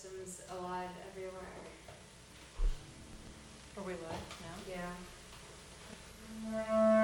systems alive everywhere. Are we live now? Yeah.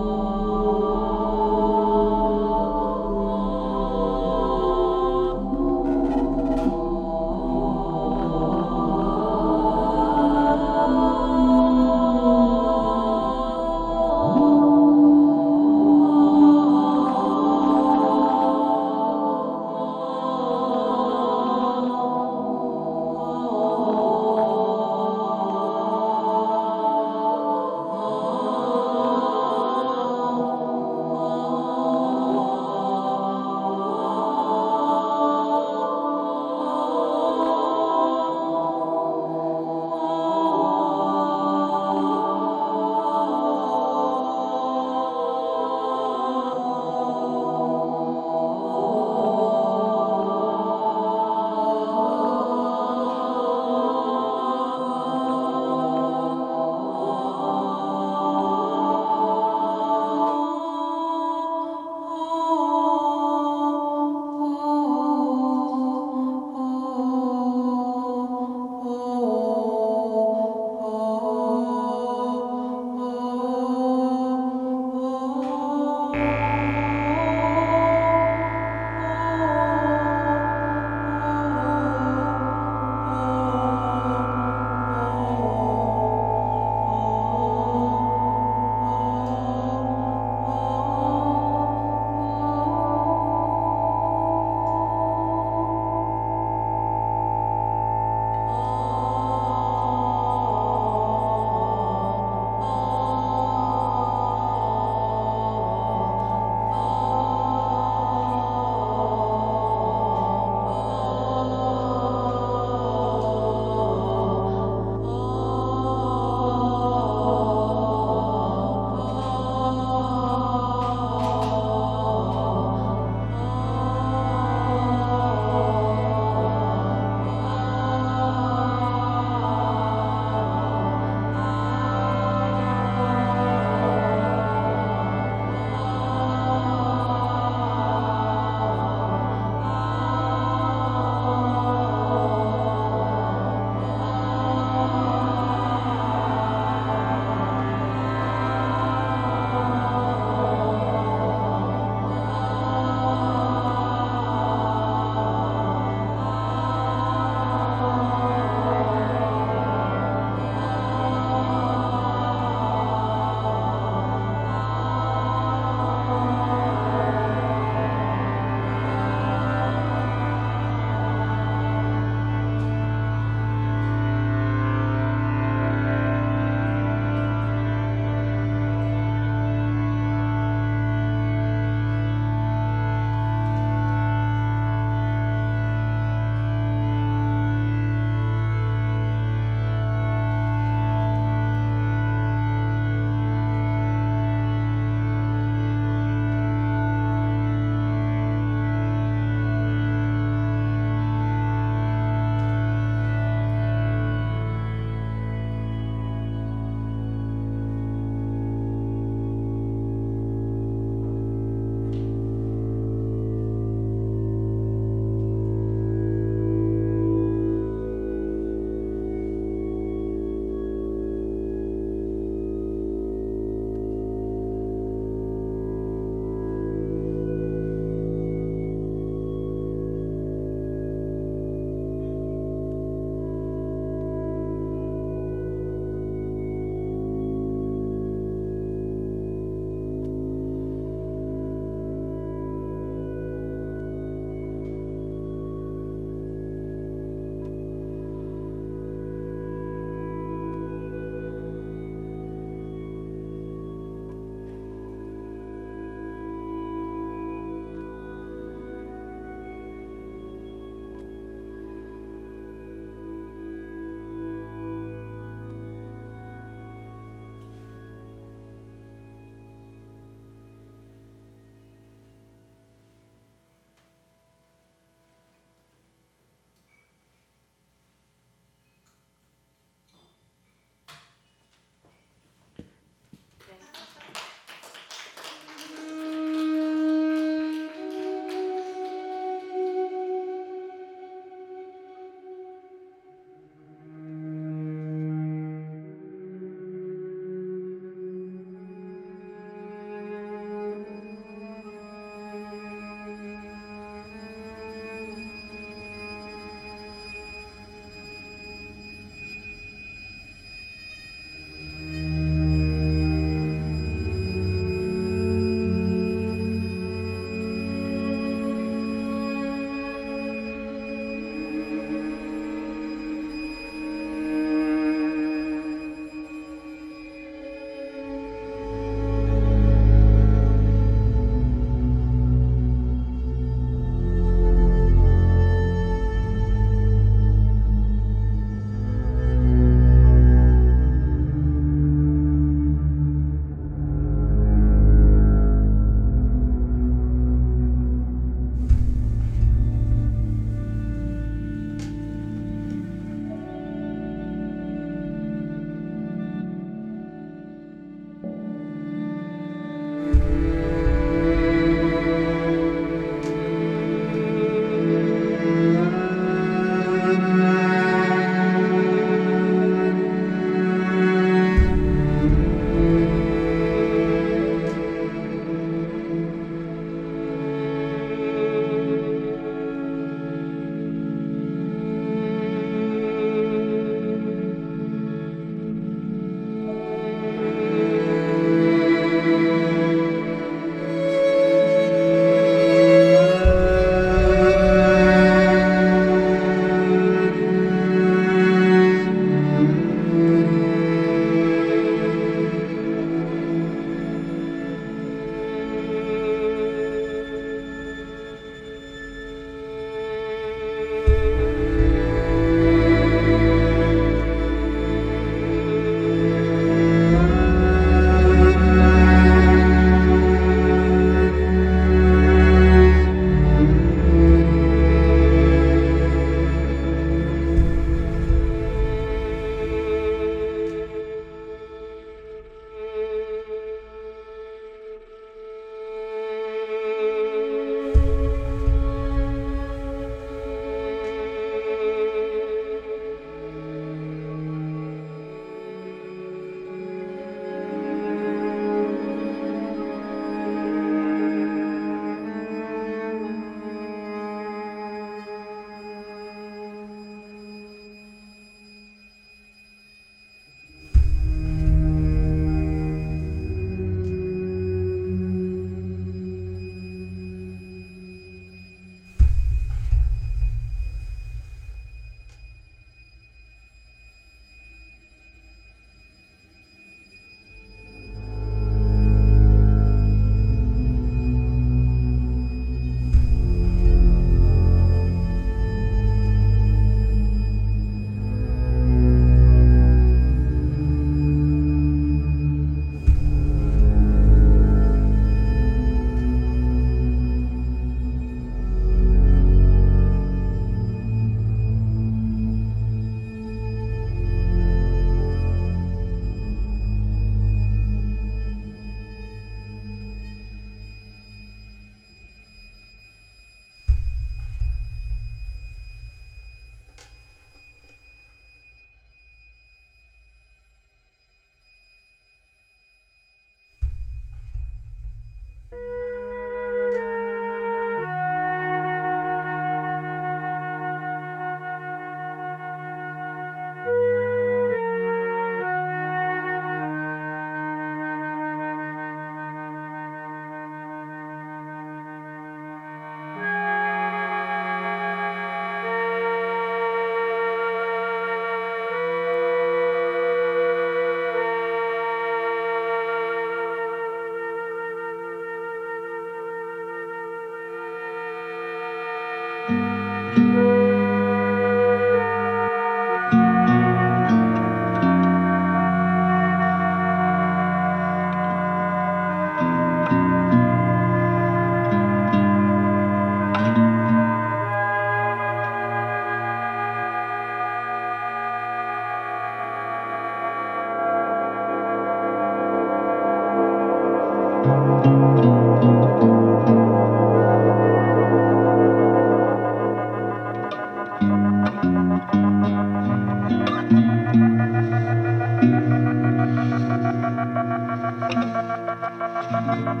Thank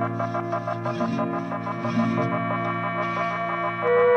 you.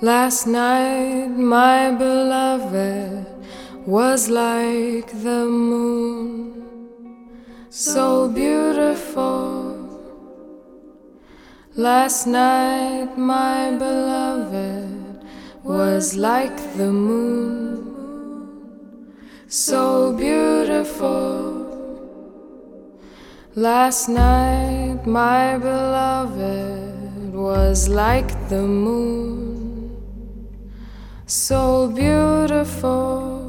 Last night, my beloved was like the moon, so beautiful. Last night, my beloved was like the moon, so beautiful. Last night, my beloved was like the moon, so beautiful.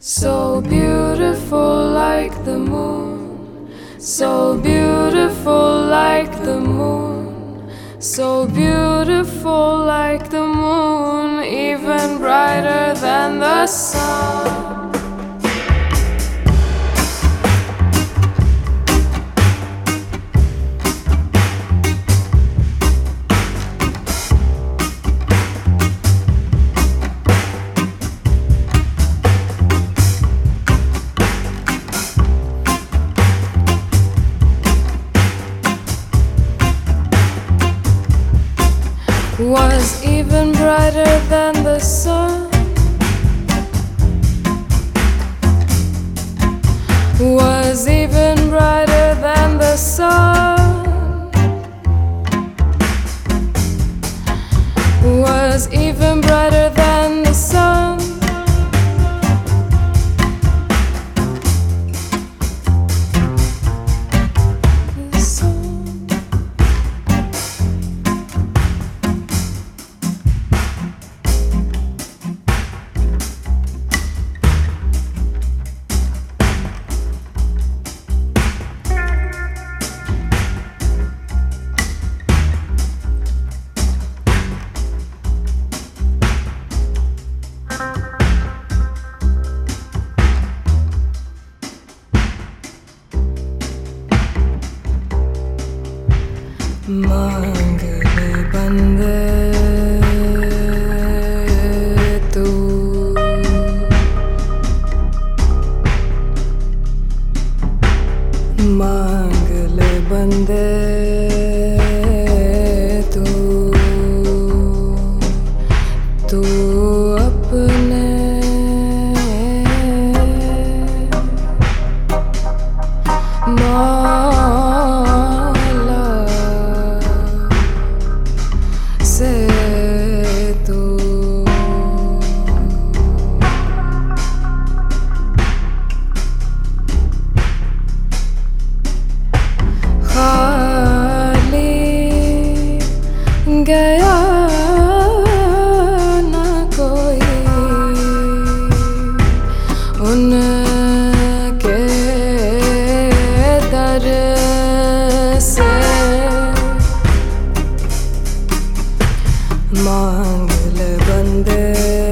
So beautiful like the moon, so beautiful like the moon, so beautiful like the moon, even brighter than the sun. मांग ले बंदे।